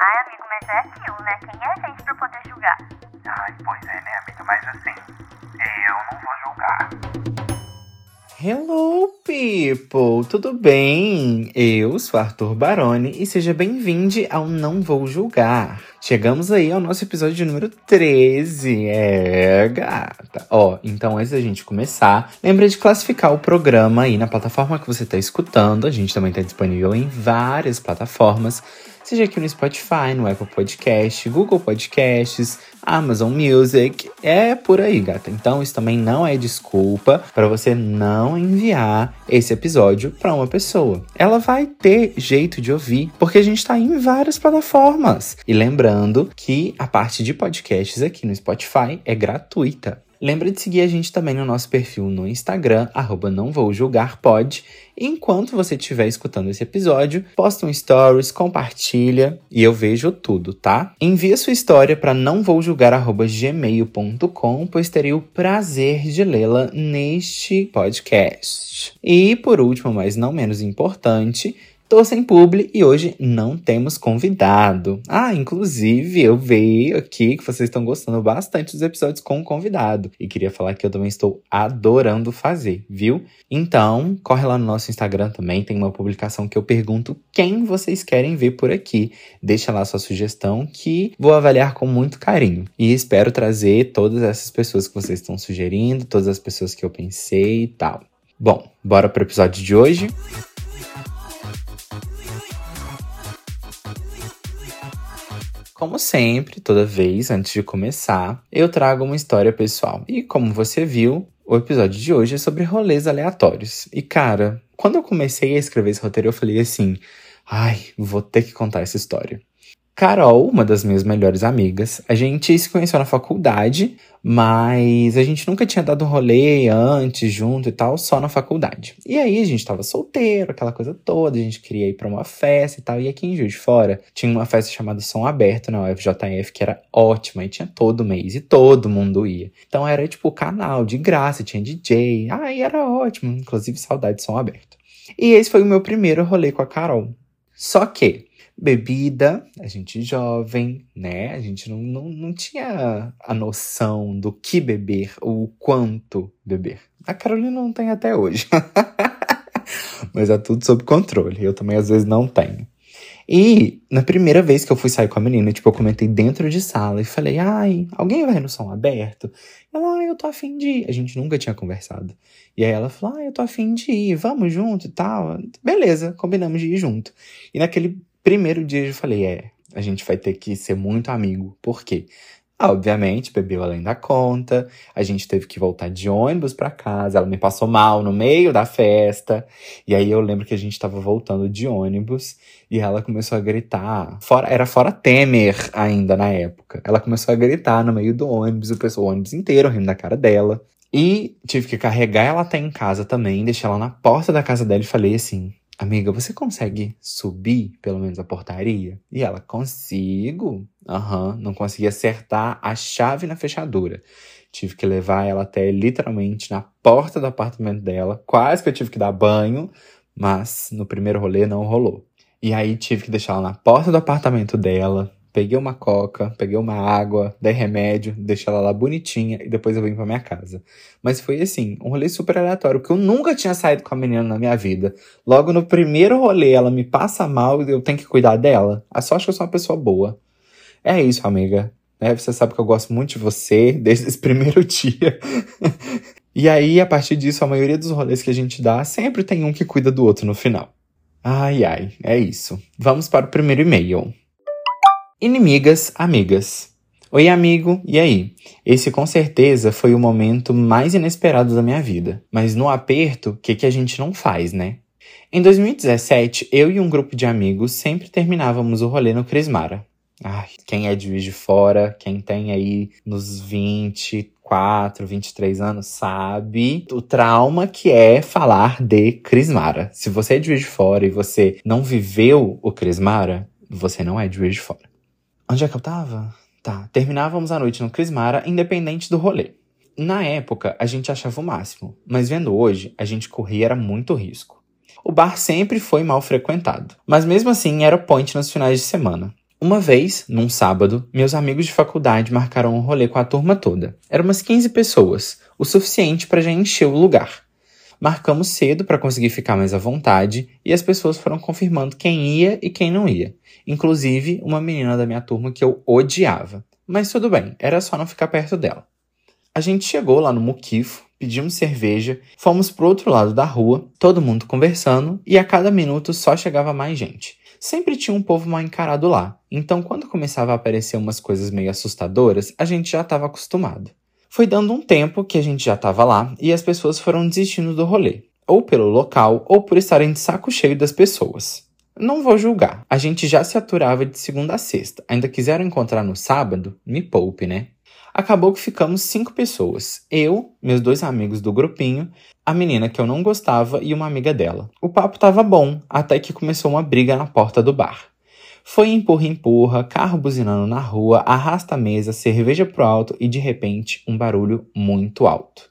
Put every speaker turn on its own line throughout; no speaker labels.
Ai, amigo, mas é aquilo, né? Quem é a gente pra poder julgar?
Ai, pois é, né, amiga? Mas assim, eu não vou julgar.
Hello, people! Tudo bem? Eu sou Arthur Baroni e seja bem-vindo ao Não Vou Julgar. Chegamos aí ao nosso episódio número 13. É, gata. Ó, então antes da gente começar, lembra de classificar o programa aí na plataforma que você está escutando. A gente também está disponível em várias plataformas seja aqui no Spotify, no Apple Podcast, Google Podcasts, Amazon Music, é por aí, gata. Então isso também não é desculpa para você não enviar esse episódio para uma pessoa. Ela vai ter jeito de ouvir, porque a gente está em várias plataformas. E lembrando que a parte de podcasts aqui no Spotify é gratuita. Lembra de seguir a gente também no nosso perfil no Instagram, arroba não vou julgar pod. Enquanto você estiver escutando esse episódio, posta um stories, compartilha e eu vejo tudo, tá? Envia sua história para não vou julgar@gmail.com, pois terei o prazer de lê-la neste podcast. E por último, mas não menos importante, Tô sem publi e hoje não temos convidado. Ah, inclusive eu vejo aqui que vocês estão gostando bastante dos episódios com convidado. E queria falar que eu também estou adorando fazer, viu? Então, corre lá no nosso Instagram também, tem uma publicação que eu pergunto quem vocês querem ver por aqui. Deixa lá sua sugestão que vou avaliar com muito carinho. E espero trazer todas essas pessoas que vocês estão sugerindo, todas as pessoas que eu pensei e tal. Bom, bora pro episódio de hoje. Como sempre, toda vez antes de começar, eu trago uma história pessoal. E como você viu, o episódio de hoje é sobre rolês aleatórios. E cara, quando eu comecei a escrever esse roteiro, eu falei assim: ai, vou ter que contar essa história. Carol, uma das minhas melhores amigas, a gente se conheceu na faculdade, mas a gente nunca tinha dado um rolê antes, junto e tal, só na faculdade. E aí a gente tava solteiro, aquela coisa toda, a gente queria ir pra uma festa e tal. E aqui em Juiz de Fora tinha uma festa chamada Som Aberto na UFJF, que era ótima, e tinha todo mês, e todo mundo ia. Então era tipo canal de graça, tinha DJ, ai, era ótimo, inclusive saudade de Som Aberto. E esse foi o meu primeiro rolê com a Carol. Só que bebida, a gente jovem, né? A gente não, não, não tinha a noção do que beber ou o quanto beber. A Carolina não tem até hoje. Mas é tudo sob controle. Eu também às vezes não tenho. E na primeira vez que eu fui sair com a menina, tipo, eu comentei dentro de sala e falei, ai, alguém vai no som aberto? Ela, ai, eu tô afim de ir. A gente nunca tinha conversado. E aí ela falou, ai, eu tô afim de ir, vamos junto e tal. Beleza, combinamos de ir junto. E naquele Primeiro dia eu falei, é, a gente vai ter que ser muito amigo. Por quê? Ah, obviamente, bebeu além da conta, a gente teve que voltar de ônibus para casa, ela me passou mal no meio da festa. E aí eu lembro que a gente tava voltando de ônibus e ela começou a gritar. Fora, era fora Temer ainda na época. Ela começou a gritar no meio do ônibus, o pessoal, o ônibus inteiro rindo da cara dela. E tive que carregar ela até em casa também, deixar ela na porta da casa dela e falei assim: Amiga, você consegue subir pelo menos a portaria? E ela, consigo. Aham, uhum, não consegui acertar a chave na fechadura. Tive que levar ela até literalmente na porta do apartamento dela. Quase que eu tive que dar banho, mas no primeiro rolê não rolou. E aí tive que deixar ela na porta do apartamento dela, Peguei uma coca, peguei uma água, dei remédio, deixei ela lá bonitinha e depois eu vim pra minha casa. Mas foi assim, um rolê super aleatório, porque eu nunca tinha saído com a menina na minha vida. Logo no primeiro rolê, ela me passa mal e eu tenho que cuidar dela. A sorte é que eu sou uma pessoa boa. É isso, amiga. É, você sabe que eu gosto muito de você desde esse primeiro dia. e aí, a partir disso, a maioria dos rolês que a gente dá sempre tem um que cuida do outro no final. Ai, ai, é isso. Vamos para o primeiro e-mail. Inimigas, amigas. Oi, amigo, e aí? Esse com certeza foi o momento mais inesperado da minha vida. Mas no aperto, o que, que a gente não faz, né? Em 2017, eu e um grupo de amigos sempre terminávamos o rolê no Crismara. Ai, quem é de Juiz de Fora, quem tem aí nos 24, 23 anos, sabe o trauma que é falar de Crismara. Se você é de Juiz de Fora e você não viveu o Crismara, você não é de Juiz de Fora. Onde é que eu tava? Tá, terminávamos a noite no Crismara, independente do rolê. Na época, a gente achava o máximo, mas vendo hoje, a gente corria era muito risco. O bar sempre foi mal frequentado, mas mesmo assim era point nos finais de semana. Uma vez, num sábado, meus amigos de faculdade marcaram um rolê com a turma toda. Eram umas 15 pessoas, o suficiente para já encher o lugar. Marcamos cedo para conseguir ficar mais à vontade e as pessoas foram confirmando quem ia e quem não ia. Inclusive, uma menina da minha turma que eu odiava. Mas tudo bem, era só não ficar perto dela. A gente chegou lá no Muquifo, pedimos cerveja, fomos pro outro lado da rua, todo mundo conversando, e a cada minuto só chegava mais gente. Sempre tinha um povo mal encarado lá, então quando começava a aparecer umas coisas meio assustadoras, a gente já estava acostumado. Foi dando um tempo que a gente já estava lá e as pessoas foram desistindo do rolê, ou pelo local, ou por estarem de saco cheio das pessoas. Não vou julgar, a gente já se aturava de segunda a sexta, ainda quiseram encontrar no sábado? Me poupe, né? Acabou que ficamos cinco pessoas. Eu, meus dois amigos do grupinho, a menina que eu não gostava e uma amiga dela. O papo tava bom, até que começou uma briga na porta do bar. Foi empurra-empurra, carro buzinando na rua, arrasta a mesa, cerveja pro alto e de repente um barulho muito alto.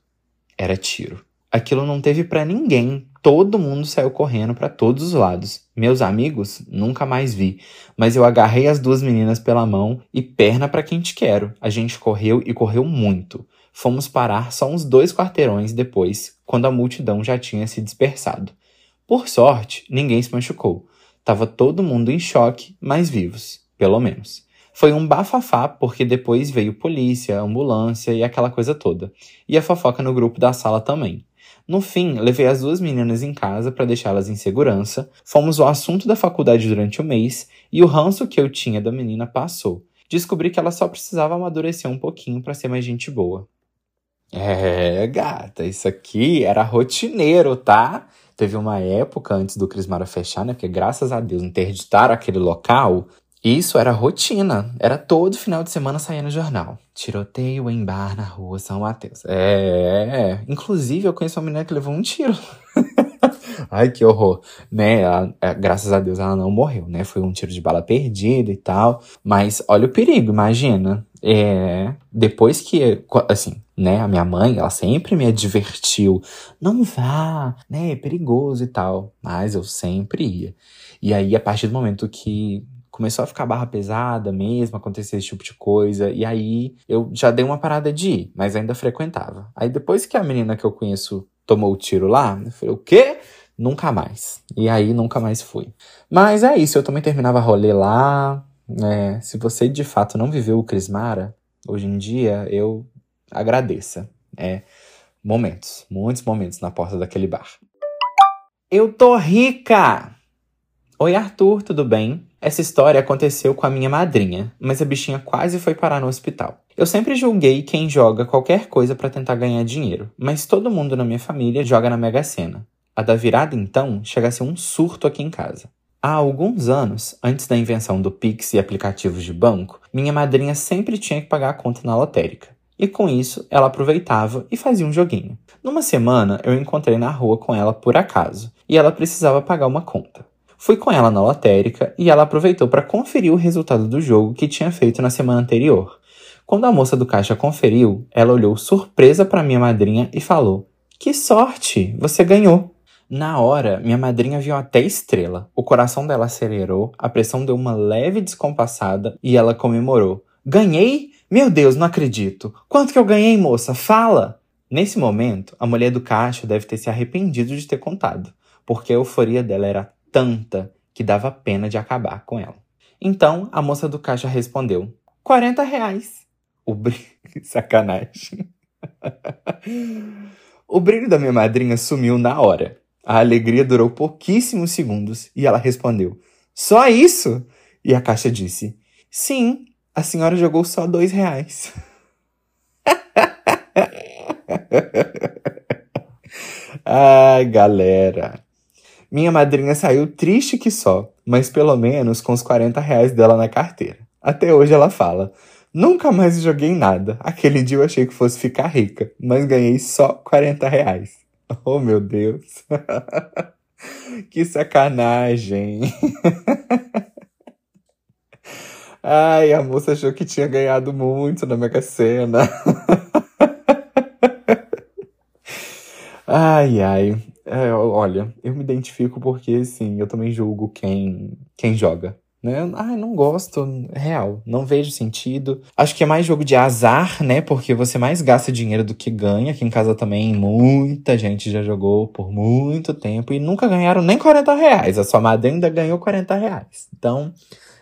Era tiro. Aquilo não teve para ninguém. Todo mundo saiu correndo para todos os lados. Meus amigos, nunca mais vi, mas eu agarrei as duas meninas pela mão e perna para quem te quero. A gente correu e correu muito. Fomos parar só uns dois quarteirões depois, quando a multidão já tinha se dispersado. Por sorte, ninguém se machucou. Tava todo mundo em choque, mas vivos, pelo menos. Foi um bafafá porque depois veio polícia, ambulância e aquela coisa toda. E a fofoca no grupo da sala também. No fim, levei as duas meninas em casa para deixá-las em segurança, fomos o assunto da faculdade durante o mês e o ranço que eu tinha da menina passou. Descobri que ela só precisava amadurecer um pouquinho para ser mais gente boa. É, gata, isso aqui era rotineiro, tá? Teve uma época antes do Crismara fechar, né? Porque graças a Deus interditaram aquele local. Isso era rotina. Era todo final de semana sair no jornal. Tiroteio em bar na rua São Mateus. É. Inclusive, eu conheço uma menina que levou um tiro. Ai, que horror. Né? Ela, é, graças a Deus ela não morreu, né? Foi um tiro de bala perdida e tal. Mas olha o perigo, imagina. É. Depois que. Assim, né? A minha mãe, ela sempre me advertiu, não vá, né? É perigoso e tal. Mas eu sempre ia. E aí, a partir do momento que começou a ficar barra pesada mesmo, acontecer esse tipo de coisa, e aí eu já dei uma parada de ir, mas ainda frequentava. Aí depois que a menina que eu conheço tomou o tiro lá, eu falei, o quê? Nunca mais. E aí nunca mais fui. Mas é isso, eu também terminava rolê lá. Né se você de fato não viveu o Crismara, hoje em dia eu agradeça. É momentos, muitos momentos na porta daquele bar. Eu tô rica! Oi, Arthur, tudo bem? Essa história aconteceu com a minha madrinha, mas a bichinha quase foi parar no hospital. Eu sempre julguei quem joga qualquer coisa para tentar ganhar dinheiro, mas todo mundo na minha família joga na Mega Sena. A da virada, então, chega a ser um surto aqui em casa. Há alguns anos, antes da invenção do Pix e aplicativos de banco, minha madrinha sempre tinha que pagar a conta na lotérica e com isso ela aproveitava e fazia um joguinho. Numa semana eu encontrei na rua com ela por acaso e ela precisava pagar uma conta. Fui com ela na lotérica e ela aproveitou para conferir o resultado do jogo que tinha feito na semana anterior. Quando a moça do caixa conferiu, ela olhou surpresa para minha madrinha e falou: Que sorte! Você ganhou! Na hora, minha madrinha viu até estrela. O coração dela acelerou, a pressão deu uma leve descompassada e ela comemorou. Ganhei? Meu Deus, não acredito. Quanto que eu ganhei, moça? Fala! Nesse momento, a mulher do caixa deve ter se arrependido de ter contado, porque a euforia dela era tanta que dava pena de acabar com ela. Então, a moça do caixa respondeu: 40 reais. O brilho. Sacanagem. o brilho da minha madrinha sumiu na hora. A alegria durou pouquíssimos segundos e ela respondeu: Só isso? E a caixa disse: Sim, a senhora jogou só dois reais. Ai, galera. Minha madrinha saiu triste que só, mas pelo menos com os 40 reais dela na carteira. Até hoje ela fala: Nunca mais joguei nada. Aquele dia eu achei que fosse ficar rica, mas ganhei só 40 reais. Oh, meu Deus. que sacanagem. Ai, a moça achou que tinha ganhado muito na Mega Sena. ai, ai. É, olha, eu me identifico porque, sim, eu também julgo quem, quem joga. Né? Ai, não gosto, é real, não vejo sentido. Acho que é mais jogo de azar, né? Porque você mais gasta dinheiro do que ganha. Aqui em casa também muita gente já jogou por muito tempo e nunca ganharam nem 40 reais. A sua madrinha ainda ganhou 40 reais. Então,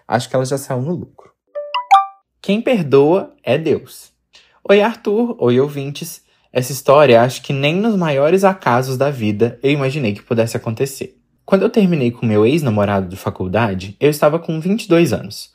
acho que ela já saiu no lucro. Quem perdoa é Deus. Oi, Arthur. Oi, ouvintes. Essa história acho que nem nos maiores acasos da vida eu imaginei que pudesse acontecer. Quando eu terminei com meu ex-namorado de faculdade, eu estava com 22 anos.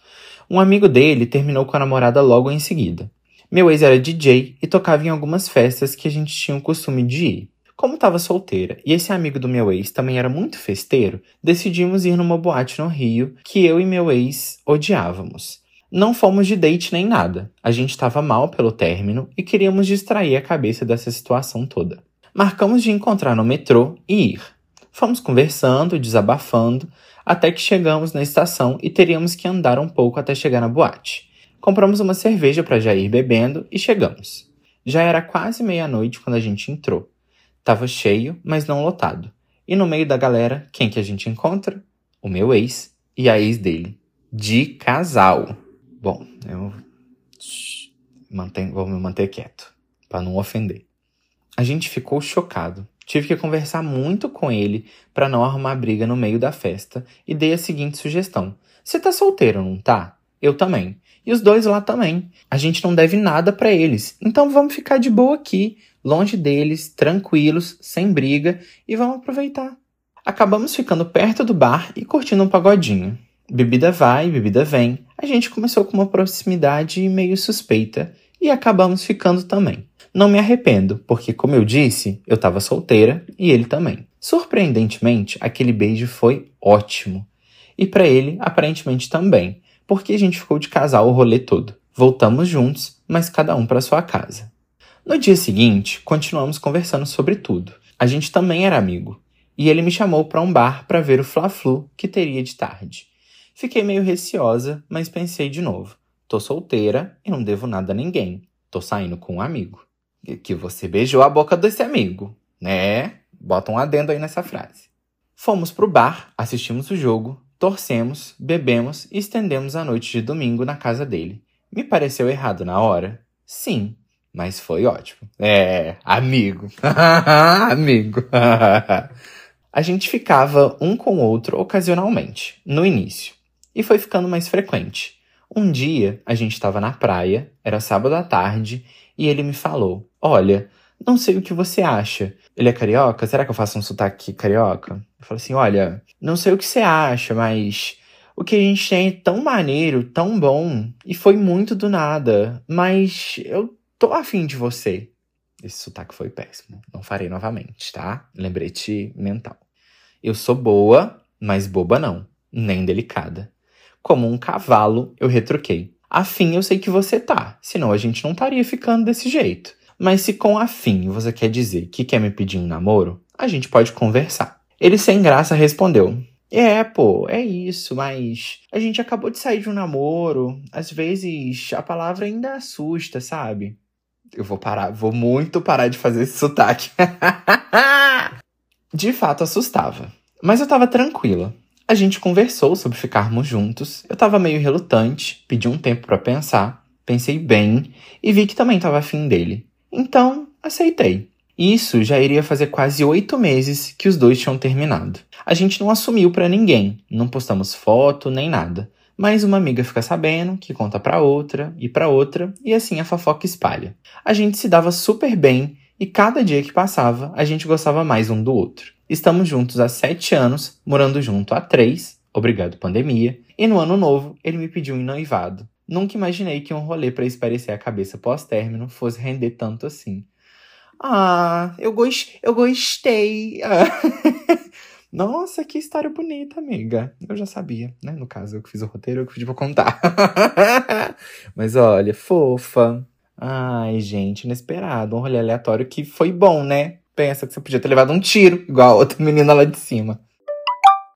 Um amigo dele terminou com a namorada logo em seguida. Meu ex era DJ e tocava em algumas festas que a gente tinha o costume de ir. Como estava solteira e esse amigo do meu ex também era muito festeiro, decidimos ir numa boate no Rio que eu e meu ex odiávamos. Não fomos de date nem nada. A gente estava mal pelo término e queríamos distrair a cabeça dessa situação toda. Marcamos de encontrar no metrô e ir. Fomos conversando, desabafando, até que chegamos na estação e teríamos que andar um pouco até chegar na boate. Compramos uma cerveja para já ir bebendo e chegamos. Já era quase meia-noite quando a gente entrou. Tava cheio, mas não lotado. E no meio da galera, quem que a gente encontra? O meu ex e a ex dele. De casal. Bom, eu mantenho, vou me manter quieto, para não ofender. A gente ficou chocado. Tive que conversar muito com ele para não arrumar briga no meio da festa e dei a seguinte sugestão: Você tá solteiro, não tá? Eu também. E os dois lá também. A gente não deve nada para eles. Então vamos ficar de boa aqui, longe deles, tranquilos, sem briga e vamos aproveitar. Acabamos ficando perto do bar e curtindo um pagodinho. Bebida vai, bebida vem. A gente começou com uma proximidade meio suspeita e acabamos ficando também. Não me arrependo, porque, como eu disse, eu estava solteira e ele também. Surpreendentemente, aquele beijo foi ótimo. E para ele, aparentemente também, porque a gente ficou de casal o rolê todo. Voltamos juntos, mas cada um para sua casa. No dia seguinte, continuamos conversando sobre tudo. A gente também era amigo, e ele me chamou para um bar para ver o Fla-Flu que teria de tarde. Fiquei meio receosa, mas pensei de novo. Tô solteira e não devo nada a ninguém. Tô saindo com um amigo que você beijou a boca desse amigo, né? Bota um adendo aí nessa frase. Fomos pro bar, assistimos o jogo, torcemos, bebemos e estendemos a noite de domingo na casa dele. Me pareceu errado na hora? Sim, mas foi ótimo. É, amigo. amigo. a gente ficava um com o outro ocasionalmente, no início, e foi ficando mais frequente. Um dia a gente estava na praia, era sábado à tarde, e ele me falou: Olha, não sei o que você acha. Ele é carioca? Será que eu faço um sotaque carioca? Eu falo assim: Olha, não sei o que você acha, mas o que a gente tem é tão maneiro, tão bom, e foi muito do nada, mas eu tô afim de você. Esse sotaque foi péssimo. Não farei novamente, tá? Lembrete mental. Eu sou boa, mas boba não, nem delicada. Como um cavalo, eu retruquei. Afim eu sei que você tá, senão a gente não estaria ficando desse jeito. Mas se com afim você quer dizer que quer me pedir um namoro, a gente pode conversar. Ele sem graça respondeu: É, pô, é isso, mas a gente acabou de sair de um namoro. Às vezes a palavra ainda assusta, sabe? Eu vou parar, vou muito parar de fazer esse sotaque. de fato assustava. Mas eu tava tranquila. A gente conversou sobre ficarmos juntos. Eu tava meio relutante, pedi um tempo para pensar, pensei bem e vi que também tava afim dele. Então, aceitei. Isso já iria fazer quase oito meses que os dois tinham terminado. A gente não assumiu para ninguém, não postamos foto nem nada. Mas uma amiga fica sabendo, que conta para outra e para outra, e assim a fofoca espalha. A gente se dava super bem e cada dia que passava a gente gostava mais um do outro. Estamos juntos há sete anos, morando junto há três, obrigado pandemia, e no ano novo ele me pediu em noivado. Nunca imaginei que um rolê para esparecer a cabeça pós-término fosse render tanto assim. Ah, eu, gost... eu gostei. Nossa, que história bonita, amiga. Eu já sabia, né? No caso, eu que fiz o roteiro, eu que pedi pra contar. Mas olha, fofa. Ai, gente, inesperado. Um rolê aleatório que foi bom, né? Pensa que você podia ter levado um tiro, igual a outra menina lá de cima.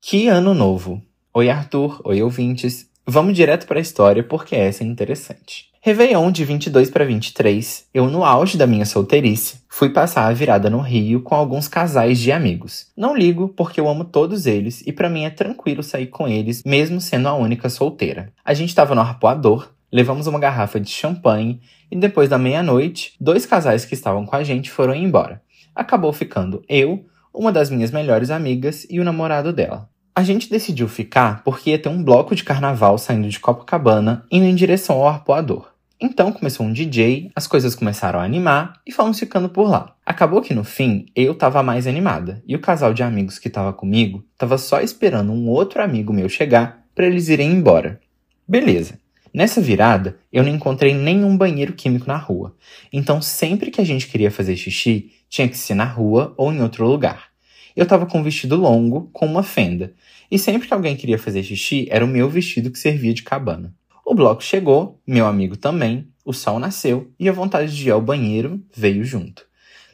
Que ano novo! Oi, Arthur. Oi, ouvintes. Vamos direto para a história porque essa é interessante. Réveillon de 22 para 23, eu no auge da minha solteirice, fui passar a virada no Rio com alguns casais de amigos. Não ligo porque eu amo todos eles e para mim é tranquilo sair com eles mesmo sendo a única solteira. A gente estava no arpoador, levamos uma garrafa de champanhe e depois da meia-noite, dois casais que estavam com a gente foram embora. Acabou ficando eu, uma das minhas melhores amigas e o namorado dela. A gente decidiu ficar porque ia ter um bloco de carnaval saindo de Copacabana indo em direção ao arpoador. Então começou um DJ, as coisas começaram a animar e fomos ficando por lá. Acabou que no fim eu tava mais animada e o casal de amigos que tava comigo tava só esperando um outro amigo meu chegar para eles irem embora. Beleza. Nessa virada, eu não encontrei nenhum banheiro químico na rua. Então sempre que a gente queria fazer xixi, tinha que ser na rua ou em outro lugar. Eu tava com um vestido longo, com uma fenda, e sempre que alguém queria fazer xixi, era o meu vestido que servia de cabana. O bloco chegou, meu amigo também, o sol nasceu e a vontade de ir ao banheiro veio junto.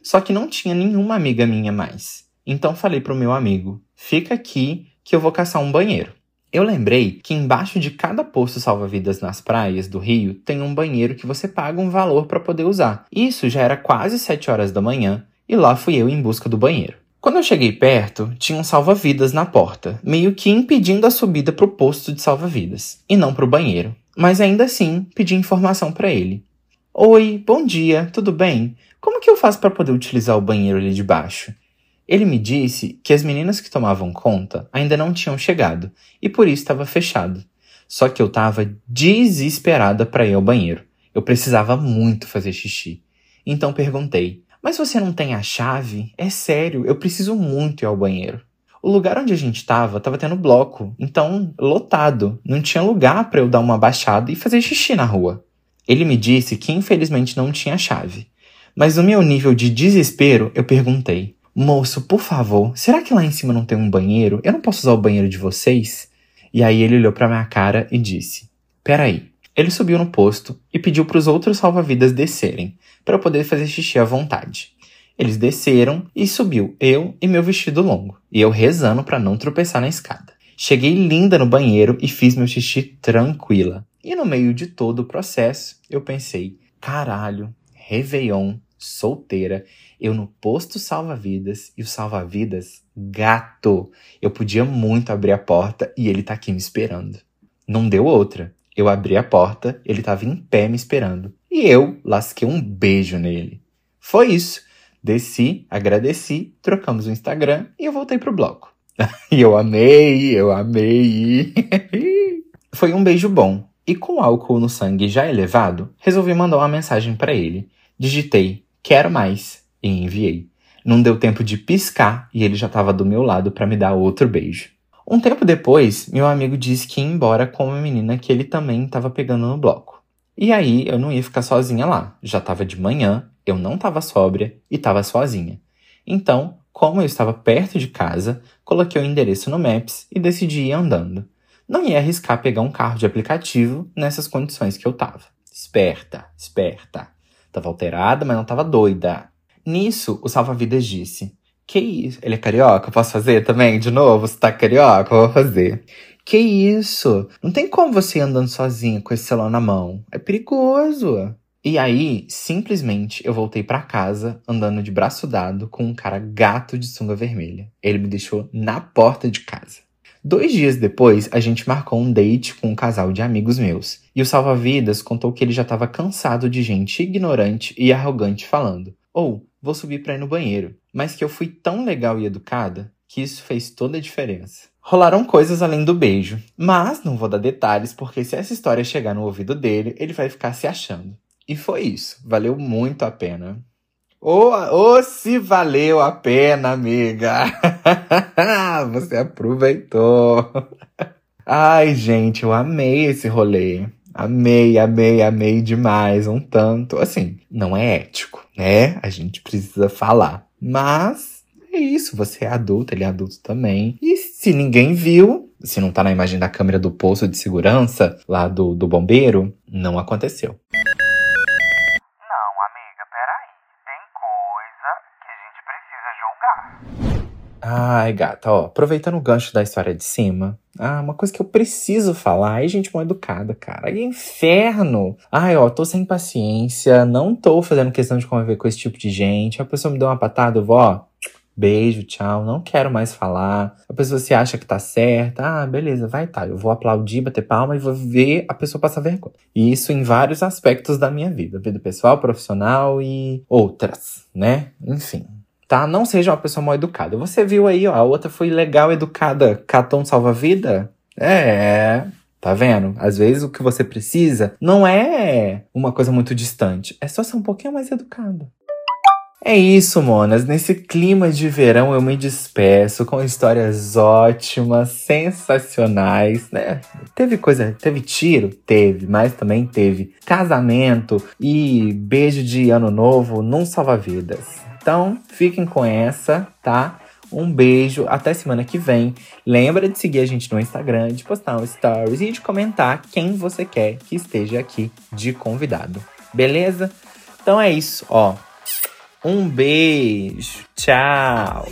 Só que não tinha nenhuma amiga minha mais. Então falei pro meu amigo: fica aqui que eu vou caçar um banheiro. Eu lembrei que embaixo de cada posto salva-vidas nas praias do Rio tem um banheiro que você paga um valor para poder usar. Isso já era quase 7 horas da manhã e lá fui eu em busca do banheiro. Quando eu cheguei perto, tinha um salva-vidas na porta, meio que impedindo a subida para o posto de salva-vidas, e não para o banheiro. Mas ainda assim, pedi informação para ele. Oi, bom dia, tudo bem? Como que eu faço para poder utilizar o banheiro ali de baixo? Ele me disse que as meninas que tomavam conta ainda não tinham chegado e por isso estava fechado. Só que eu estava desesperada para ir ao banheiro. Eu precisava muito fazer xixi. Então perguntei: mas você não tem a chave? É sério, eu preciso muito ir ao banheiro. O lugar onde a gente estava estava tendo bloco, então lotado. Não tinha lugar para eu dar uma baixada e fazer xixi na rua. Ele me disse que infelizmente não tinha chave. Mas no meu nível de desespero, eu perguntei: Moço, por favor, será que lá em cima não tem um banheiro? Eu não posso usar o banheiro de vocês? E aí ele olhou para minha cara e disse: Peraí. Ele subiu no posto e pediu para os outros salva-vidas descerem, para poder fazer xixi à vontade. Eles desceram e subiu eu e meu vestido longo, e eu rezando para não tropeçar na escada. Cheguei linda no banheiro e fiz meu xixi tranquila. E no meio de todo o processo, eu pensei: caralho, Réveillon, solteira, eu no posto salva-vidas e o salva-vidas, gato. Eu podia muito abrir a porta e ele tá aqui me esperando. Não deu outra. Eu abri a porta, ele estava em pé me esperando. E eu lasquei um beijo nele. Foi isso. Desci, agradeci, trocamos o Instagram e eu voltei pro bloco. e eu amei, eu amei. Foi um beijo bom. E com álcool no sangue já elevado, resolvi mandar uma mensagem para ele. Digitei quero mais e enviei. Não deu tempo de piscar e ele já estava do meu lado para me dar outro beijo. Um tempo depois, meu amigo disse que ia embora com uma menina que ele também estava pegando no bloco. E aí eu não ia ficar sozinha lá. Já estava de manhã, eu não estava sóbria e estava sozinha. Então, como eu estava perto de casa, coloquei o endereço no Maps e decidi ir andando. Não ia arriscar pegar um carro de aplicativo nessas condições que eu tava. Esperta, esperta. Tava alterada, mas não tava doida. Nisso, o salva-vidas disse: que isso? Ele é carioca? Posso fazer também? De novo? Você tá carioca? Eu vou fazer. Que isso? Não tem como você ir andando sozinho com esse celular na mão. É perigoso. E aí, simplesmente, eu voltei para casa andando de braço dado com um cara gato de sunga vermelha. Ele me deixou na porta de casa. Dois dias depois, a gente marcou um date com um casal de amigos meus. E o salva-vidas contou que ele já estava cansado de gente ignorante e arrogante falando: Ou, oh, vou subir pra ir no banheiro mas que eu fui tão legal e educada que isso fez toda a diferença. Rolaram coisas além do beijo, mas não vou dar detalhes porque se essa história chegar no ouvido dele, ele vai ficar se achando. E foi isso, valeu muito a pena. Oh, se valeu a pena, amiga! Você aproveitou! Ai, gente, eu amei esse rolê. Amei, amei, amei demais, um tanto. Assim, não é ético, né? A gente precisa falar. Mas é isso, você é adulto, ele é adulto também. E se ninguém viu, se não tá na imagem da câmera do posto de segurança lá do, do bombeiro, não aconteceu.
Não, amiga, peraí. Tem coisa que a gente precisa julgar.
Ai, gata, ó, aproveitando o gancho da história de cima, ah, uma coisa que eu preciso falar. Ai, gente mal educada, cara. Que inferno. Ai, ó, tô sem paciência. Não tô fazendo questão de conviver com esse tipo de gente. A pessoa me deu uma patada, eu vou, ó. Beijo, tchau, não quero mais falar. A pessoa se acha que tá certa. Ah, beleza, vai tá. Eu vou aplaudir, bater palma e vou ver a pessoa passar vergonha. E isso em vários aspectos da minha vida: vida pessoal, profissional e outras, né? Enfim tá? Não seja uma pessoa mal educada. Você viu aí, ó, a outra foi legal, educada, catou salva-vida? É, tá vendo? Às vezes o que você precisa não é uma coisa muito distante, é só ser um pouquinho mais educado. É isso, monas. Nesse clima de verão eu me despeço com histórias ótimas, sensacionais, né? Teve coisa, teve tiro? Teve, mas também teve casamento e beijo de ano novo num salva-vidas. Então, fiquem com essa, tá? Um beijo, até semana que vem. Lembra de seguir a gente no Instagram, de postar um stories e de comentar quem você quer que esteja aqui de convidado. Beleza? Então é isso, ó. Um beijo. Tchau.